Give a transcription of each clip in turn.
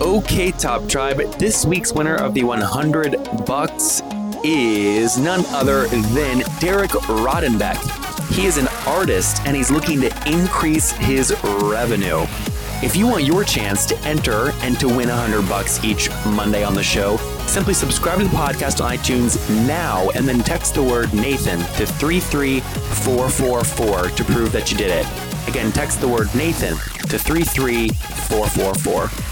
Okay, Top Tribe, this week's winner of the 100 bucks is none other than Derek Rodenbeck. He is an artist and he's looking to increase his revenue. If you want your chance to enter and to win 100 bucks each Monday on the show, simply subscribe to the podcast on iTunes now and then text the word Nathan to 33444 to prove that you did it. Again, text the word Nathan to 33444.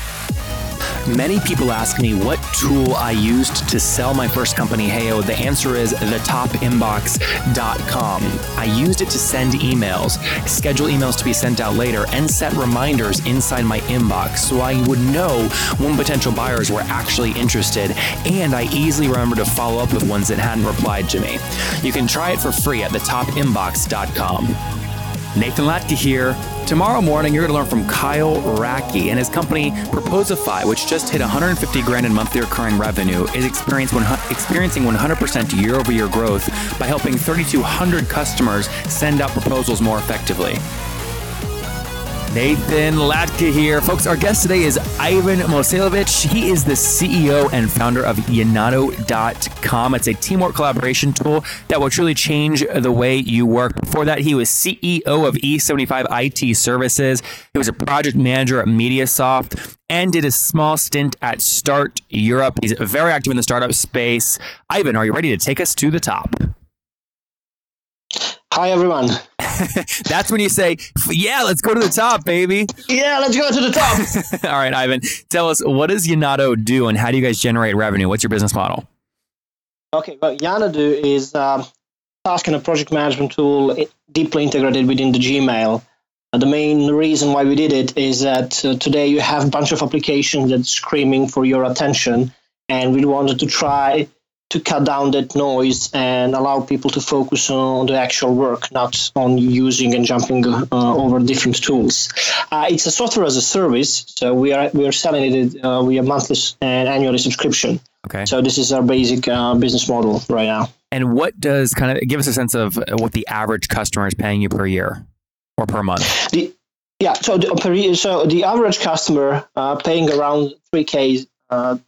Many people ask me what tool I used to sell my first company, Heyo. The answer is thetopinbox.com. I used it to send emails, schedule emails to be sent out later, and set reminders inside my inbox so I would know when potential buyers were actually interested, and I easily remember to follow up with ones that hadn't replied to me. You can try it for free at thetopinbox.com. Nathan Latka here. Tomorrow morning, you're going to learn from Kyle Racki and his company Proposify, which just hit 150 grand in monthly recurring revenue, is experiencing 100% year-over-year growth by helping 3,200 customers send out proposals more effectively. Nathan Latka here. Folks, our guest today is Ivan Mosilovich. He is the CEO and founder of Yanado.com. It's a teamwork collaboration tool that will truly change the way you work. Before that, he was CEO of E75 IT Services. He was a project manager at Mediasoft and did a small stint at Start Europe. He's very active in the startup space. Ivan, are you ready to take us to the top? Hi, everyone. That's when you say, yeah, let's go to the top, baby. Yeah, let's go to the top. All right, Ivan, tell us what does Yanado do and how do you guys generate revenue? What's your business model? Okay, well, Yanado is a task and a project management tool deeply integrated within the Gmail. Uh, the main reason why we did it is that uh, today you have a bunch of applications that's screaming for your attention, and we wanted to try to cut down that noise and allow people to focus on the actual work, not on using and jumping uh, over different tools. Uh, it's a software as a service, so we are we are selling it uh, via monthly and annually subscription. Okay. So this is our basic uh, business model right now. And what does kind of give us a sense of what the average customer is paying you per year or per month? The, yeah, so the, so the average customer uh, paying around three k uh,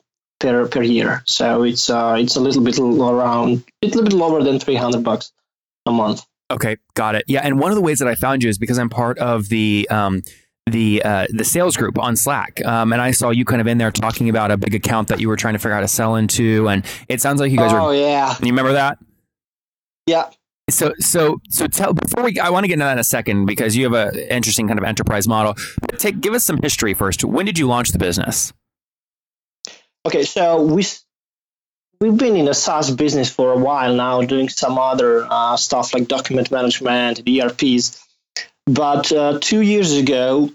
per per year. So it's uh, it's a little bit around a little bit lower than three hundred bucks a month. Okay, got it. Yeah, and one of the ways that I found you is because I'm part of the um, the uh, the sales group on Slack, um, and I saw you kind of in there talking about a big account that you were trying to figure out how to sell into, and it sounds like you guys oh, are. Oh yeah. You remember that? Yeah. So so so tell before we I want to get into that in a second because you have an interesting kind of enterprise model. But take give us some history first. When did you launch the business? Okay, so we we've been in a SaaS business for a while now, doing some other uh, stuff like document management, ERPs. But uh, two years ago,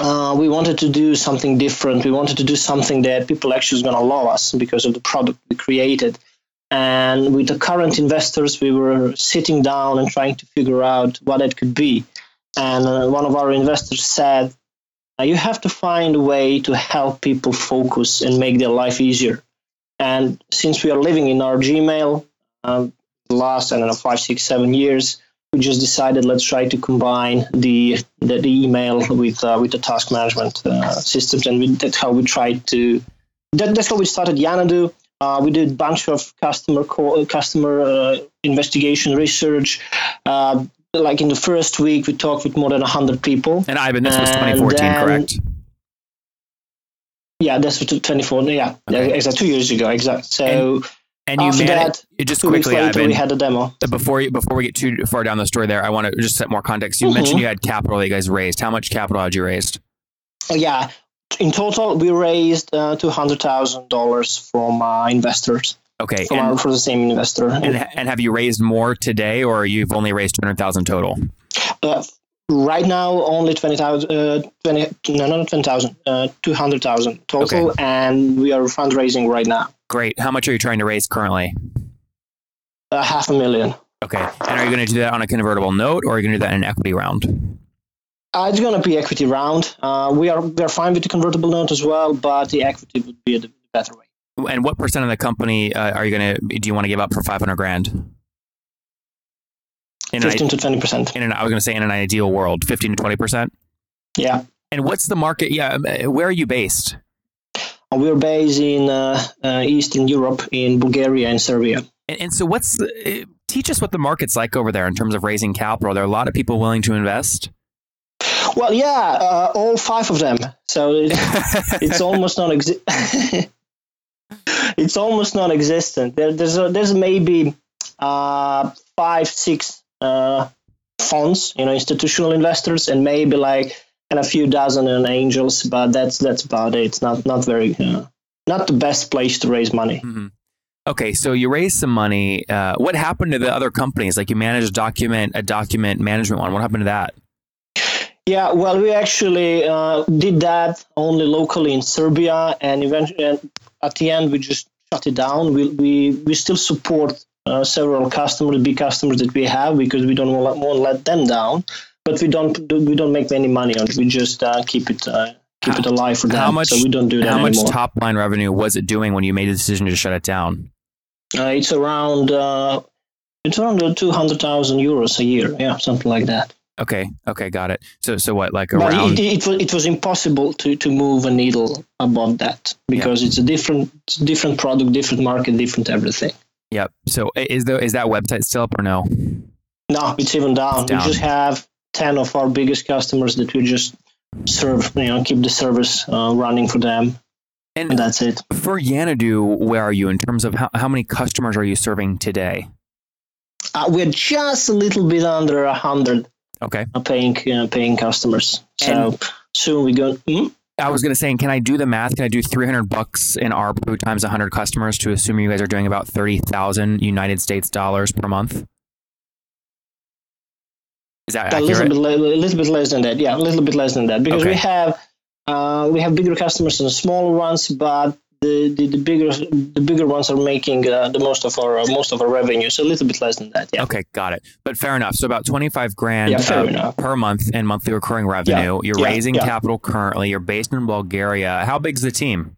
uh, we wanted to do something different. We wanted to do something that people actually is going to love us because of the product we created. And with the current investors, we were sitting down and trying to figure out what it could be. And uh, one of our investors said, you have to find a way to help people focus and make their life easier. And since we are living in our Gmail, um, the last I don't know five, six, seven years, we just decided let's try to combine the the, the email with uh, with the task management uh, systems, and we, that's how we tried to. That, that's how we started Yanado. Uh, we did a bunch of customer call, customer uh, investigation research. Uh, like in the first week, we talked with more than 100 people. And Ivan, this was 2014, then, correct? Yeah, that's 2014. Yeah, okay. exactly two years ago. Exactly. So. And- and you After managed that, just two quickly, later, Ivan, we had a demo. before you, before we get too far down the story there, I want to just set more context. You Mhm. mentioned you had capital that you guys raised. How much capital had you raised? Oh, yeah, in total, we raised uh, two hundred thousand dollars from uh, investors. Okay, From and, for the same investor. and and have you raised more today, or you've only raised two hundred thousand total? Uh, right now only 20,000 uh, 20 no no not 20,000 uh, 200,000 total Okay. and we are fundraising right now Great. How much are you trying to raise currently? uh, half a million Okay. And are you going to do that on a convertible note or are you going to do that in an equity round? uh, it's going to be equity round uh, we are we are fine with the convertible note as well but the equity would be the better way And what percent of the company uh, are you going to, do you want to give up for 500 grand? In an, 15 to 20 percent in an, I was going to say in an ideal world, 15 to 20%. yeah And what's the market? Yeah. um, uh, Where are you based? Uh, we're based in uh, uh, eastern europe in bulgaria and serbia And, and so what's, the, uh, teach us what the market's like over there in terms of raising capital. Are there a lot of people willing to invest? well yeah uh, all five of them so it, it's almost non it's almost non-existent. There, there's a, there's maybe uh, five six uh, funds, you know, institutional investors, and maybe like and a few dozen in angels, but that's that's about it. It's not not very uh, not the best place to raise money. Mhm. Okay, so you raised some money. Uh, what happened to the other companies? Like you managed a document, a document management one. What happened to that? Yeah, well, we actually uh, did that only locally in Serbia, and eventually, at the end, we just shut it down. We we, we still support uh, several customers, big customers that we have, because we don't want to let them down. But we don't we don't make any money on it. We just uh, keep it uh, keep it alive for them. How much? So we don't do that how much anymore. top line revenue was it doing when you made the decision to shut it down? uh, it's around uh, it's around two hundred thousand euros a year. Yeah, something like that. Okay, okay, got it. So, so what? Like But around? it, it, was, it was impossible to, to move a needle above that because it's a different different product, different market, different everything. yep. So, is the is that website still up or no? No, it's even down. It's down. We just have ten of our biggest customers that we just serve, you know, keep the service uh, running for them, and And that's it. for Yanado, where are you in terms of how, how many customers are you serving today? Uh, we're just a little bit under a hundred Okay. uh, paying uh, paying customers. So soon we go. Hmm? I was going to say, can I do the math? Can I do 300 bucks in ARPU times 100 customers to assume you guys are doing about 30,000 United States dollars per month? Is that a little accurate? bit, le- a little bit less than that. Yeah, a little bit less than that because we have uh, we have bigger customers and smaller ones, but the, the, the bigger the bigger ones are making uh, the most of our uh, most of our revenue. So a little bit less than that. Yeah. Okay, got it. But fair enough. So about 25 grand Yeah, uh, per month in monthly recurring revenue. You're raising capital currently. You're based in Bulgaria. How big's the team?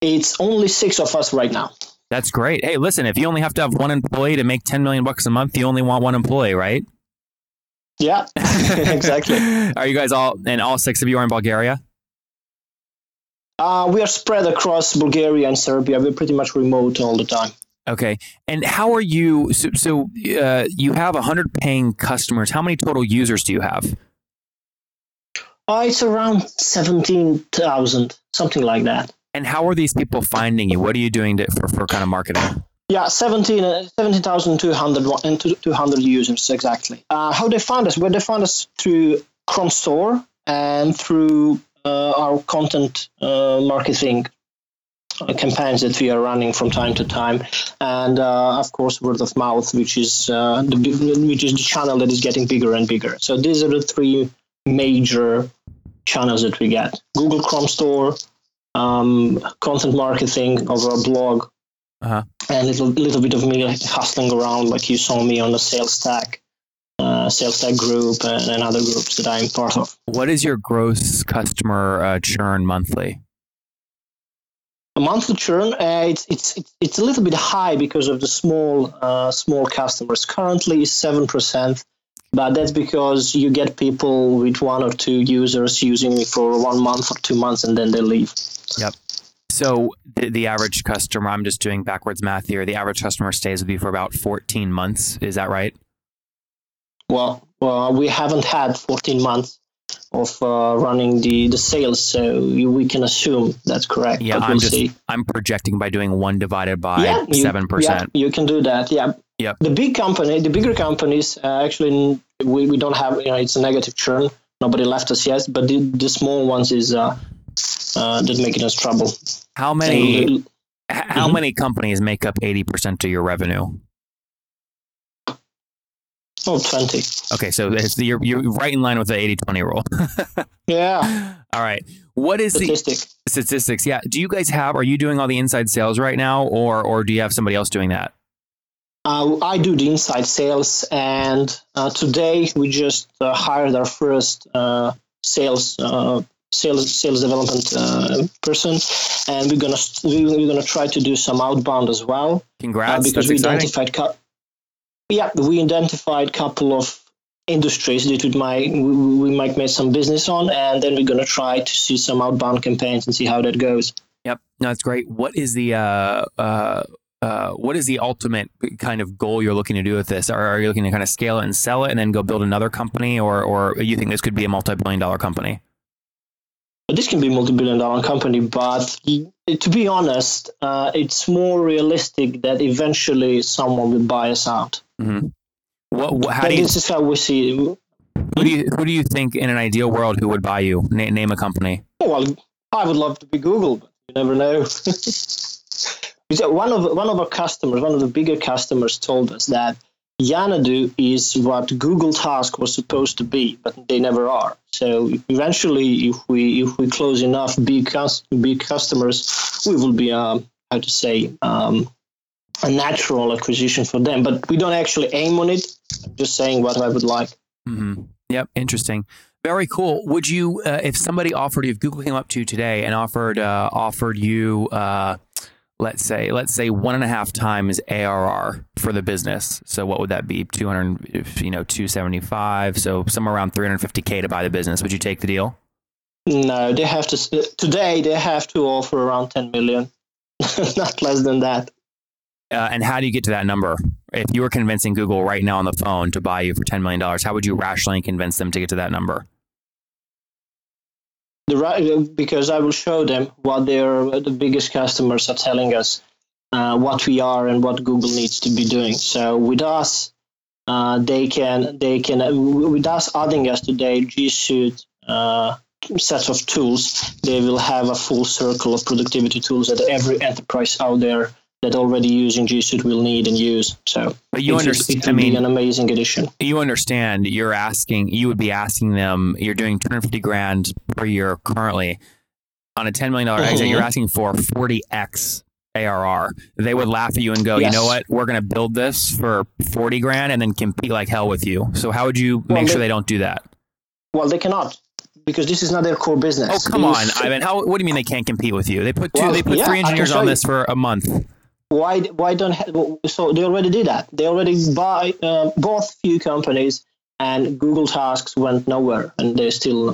It's only six of us right now. That's great. Hey, listen, if you only have to have one employee to make 10 million bucks a month, you only want one employee, right? Yeah, exactly. Are you guys all and all six of you are in Bulgaria? Uh, we are spread across Bulgaria and Serbia. We're pretty much remote all the time. Okay. And how are you? So, so uh, you have 100 paying customers. How many total users do you have? Uh, it's around seventeen thousand, something like that. And how are these people finding you? What are you doing to, for, for kind of marketing? Yeah, 17, uh, 17,200 and 200 users exactly. Uh, how they find us? Well, they find us through Chrome Store and through our content uh, marketing uh, campaigns that we are running from time to time, and uh, of course word of mouth, which is uh, the which is the channel that is getting bigger and bigger. So these are the three major channels that we get: Google Chrome Store, um, content marketing of our blog, Uh-huh. and a little little bit of me hustling around, like you saw me on the sales stack, uh, sales stack group, and, and other groups that I'm part of. What is your gross customer uh, churn monthly? A monthly churn, uh, it's, it's it's a little bit high because of the small uh, small customers. Currently, is seven percent, but that's because you get people with one or two users using me for one month or two months, and then they leave. Yep. So the, the average customer, I'm just doing backwards math here. The average customer stays with you for about 14 months. Is that right? Well, well, we haven't had 14 months of uh, running the, the sales, so you, we can assume that's correct. Yeah, I'm we'll just see. I'm projecting by doing one divided by yeah, you- seven Yeah, percent. you can do that. Yeah. Yep. The big company, the bigger companies, uh, actually, we, we don't have. You know, it's a negative churn. Nobody left us yet, but the, the small ones is uh, uh, that making us trouble. How many And, how Mhm. many companies make up 80 percent of your revenue? Oh, 20. Okay, so it's, you're you're right in line with the 80-20 rule. Yeah, all right. What is the statistics? Yeah. Do you guys have? Are you doing all the inside sales right now, or or do you have somebody else doing that? Uh, I do the inside sales, and uh, today we just uh, hired our first uh, sales uh, sales sales development uh, person, and we're gonna we- we're gonna try to do some outbound as well Congrats. because That's we exciting. identified cou- yeah we identified a couple of industries that we might we, might make some business on, and then we're gonna try to see some outbound campaigns and see how that goes. Yep. No, that's great. What is the uh uh uh, what is the ultimate kind of goal you're looking to do with this? Are, are you looking to kind of scale it and sell it and then go build another company, or or you think this could be a multi-billion dollar company? But this can be a multi-billion dollar company, but to be honest, uh, it's more realistic that eventually someone will buy us out. Mm-hmm. What, what? How But do you? this is how we see it. Who do you? Who do you think in an ideal world who would buy you? Na- name a company. Oh, well, I would love to be Google, but you never know. One of one of our customers, one of the bigger customers, told us that Yanado is what Google Task was supposed to be, but they never are. So eventually, if we if we close enough big cus- big customers, we will be um, how to say um, a natural acquisition for them. But we don't actually aim on it. Just saying what I would like. Mm-hmm. Yep. Interesting. Very cool. Would you, uh, if somebody offered you, if Google came up to you today and offered uh, offered you, uh, let's say, let's say one and a half times ARR for the business. So what would that be? Two hundred, you know, two seventy five. So somewhere around three hundred fifty k to buy the business. Would you take the deal? No, they have to today. They have to offer around 10 million, not less than that. Uh, and how do you get to that number? If you were convincing Google right now on the phone to buy you for ten million dollars, how would you rationally convince them to get to that number? The because I will show them what their the biggest customers are telling us, uh, what we are and what Google needs to be doing. So with us, uh, they can they can with us adding us to their G Suite uh, set of tools, they will have a full circle of productivity tools that every enterprise out there that already using G Suite will need and use. So But you understand. I mean, be an amazing addition. you understand you're asking you would be asking them you're doing 250 grand per year currently on a 10 million dollar exit Mhm. you're asking for 40x ARR they would laugh at you and go you know what we're going to build this for 40 grand and then compete like hell with you so how would you Well, make sure they- they don't do that Well, they cannot because this is not their core business. oh come on Ivan how what do you mean they can't compete with you they put two Well, they put yeah, three engineers on this for a month why why don't so they already did that they already buy uh, bought few companies and google tasks went nowhere and they're still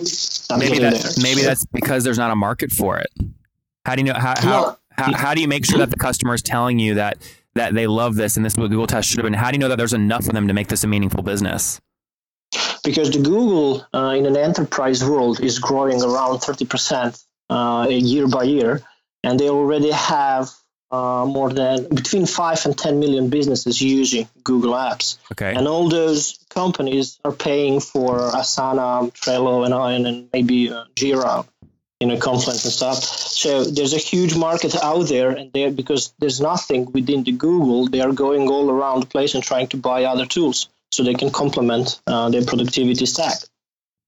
maybe getting that there maybe that's because there's not a market for it. How do you know how how, No. how, how do you make sure that the customer is telling you that that they love this and this is what Google Task should have been? How do you know that there's enough for them to make this a meaningful business? because the google uh, in an enterprise world is growing around 30% uh, year by year and they already have uh, more than between 5 and 10 million businesses using google apps Okay. and all those companies are paying for Asana, Trello, and and, and maybe uh, Jira, you know, Confluence and stuff. So there's a huge market out there, and there because there's nothing within the Google, they are going all around the place and trying to buy other tools so they can complement uh, their productivity stack.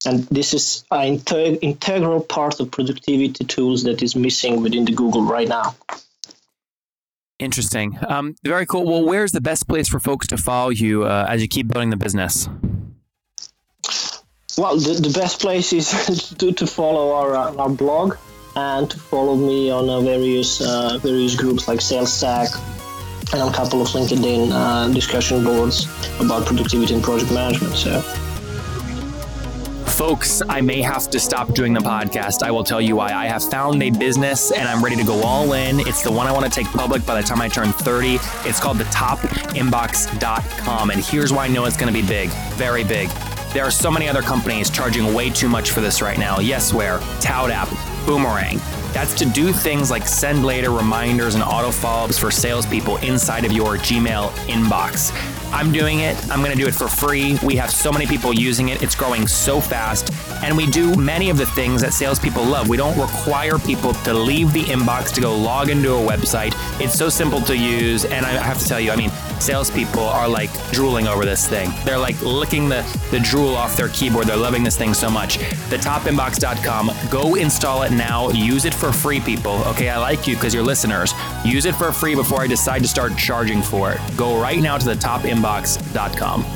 And this is an integ- integral part of productivity tools that is missing within the Google right now. Interesting. Um, very cool. Well, where's the best place for folks to follow you uh, as you keep building the business? Well, the, the best place is to, to follow our, uh, our blog and to follow me on uh, various uh, various groups like Sales Stack and a couple of LinkedIn uh, discussion boards about productivity and project management. So, Folks, I may have to stop doing the podcast. I will tell you why. I have found a business and I'm ready to go all in. It's the one I want to take public by the time I turn 30. It's called the topinbox.com. And here's why I know it's going to be big, very big. There are so many other companies charging way too much for this right now. Yesware, ToutApp, Boomerang. That's to do things like send later reminders and auto follow ups for salespeople inside of your Gmail inbox. I'm doing it. I'm going to do it for free. We have so many people using it. It's growing so fast. And we do many of the things that salespeople love. We don't require people to leave the inbox to go log into a website. It's so simple to use. And I have to tell you, I mean, salespeople are like drooling over this thing. They're like licking the, the drool off their keyboard. They're loving this thing so much. Thetopinbox.com. Go install it now. Use it for free, people. Okay, I like you because you're listeners. Use it for free before I decide to start charging for it. Go right now to thetopinbox.com.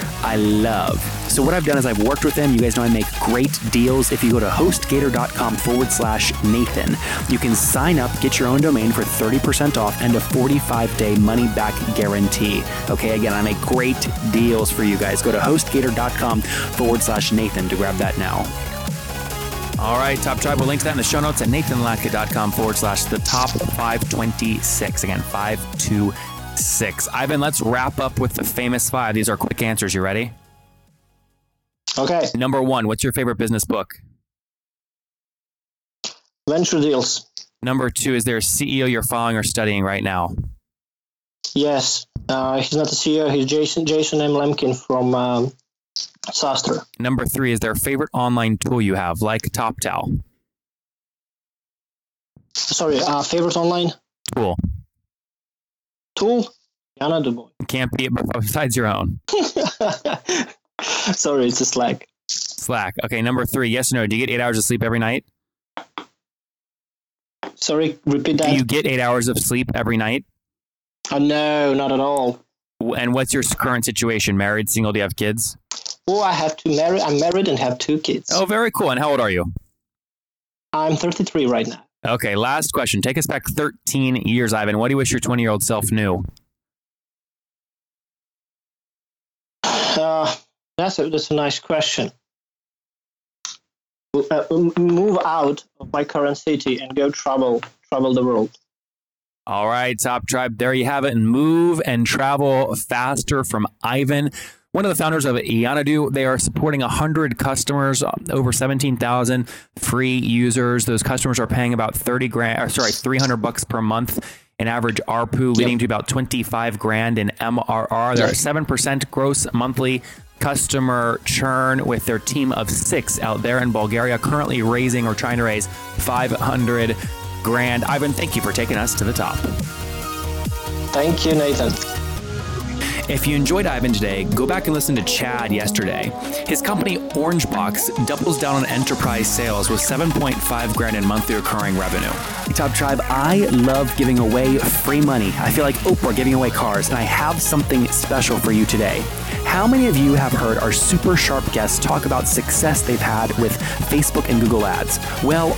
I love. So what I've done is I've worked with them. You guys know I make great deals. If you go to hostgator.com forward slash Nathan, you can sign up, get your own domain for 30% off and a 45 day money back guarantee. Okay, again, I make great deals for you guys. Go to hostgator.com forward slash Nathan to grab that now. All right, Top Tribe. We'll link to that in the show notes at nathanlatka.com forward slash the top 526. Again, 526. Ivan, let's wrap up with the famous five. These are quick answers. You ready? Okay. Number one, what's your favorite business book? Venture deals. Number two, is there a CEO you're following or studying right now? Yes. Uh, he's not the CEO. He's Jason Jason M. Lemkin from um. Number three, is there a favorite online tool you have, like TopTal? Sorry, uh, favorite online Tool. Tool? Yana Dubois. Can't be besides your own. Sorry, it's a Slack. Slack. Okay, number three, yes or no? Do you get eight hours of sleep every night? Sorry, repeat that. Do you get eight hours of sleep every night? Uh, no, not at all. And what's your current situation? Married, single? Do you have kids? Oh, I have two married. I'm married and have two kids. Oh, very cool. And how old are you? I'm 33 right now. Okay, last question. Take us back 13 years, Ivan. What do you wish your 20 year old self knew? Uh, that's a, that's a nice question. Uh, move out of my current city and go travel travel the world. All right, Top Tribe, there you have it. Move and travel faster from Ivan. One of the founders of Yanado, they are supporting 100 customers, uh, over 17,000 free users. Those customers are paying about 30 grand, or sorry, 300 bucks per month in average ARPU, leading to about 25 grand in MRR. They're at 7% gross monthly customer churn with their team of six out there in Bulgaria, currently raising or trying to raise 500 grand. Ivan, thank you for taking us to the top. Thank you, Nathan. If you enjoyed Ivan today, go back and listen to Chad yesterday. His company Orangebox doubles down on enterprise sales with 7.5 grand in monthly recurring revenue. Top Tribe, I love giving away free money. I feel like Oprah giving away cars, and I have something special for you today. How many of you have heard our super sharp guests talk about success they've had with Facebook and Google Ads? Well,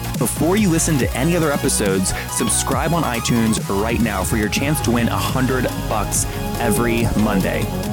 before you listen to any other episodes, subscribe on iTunes right now for your chance to win a hundred bucks every Monday.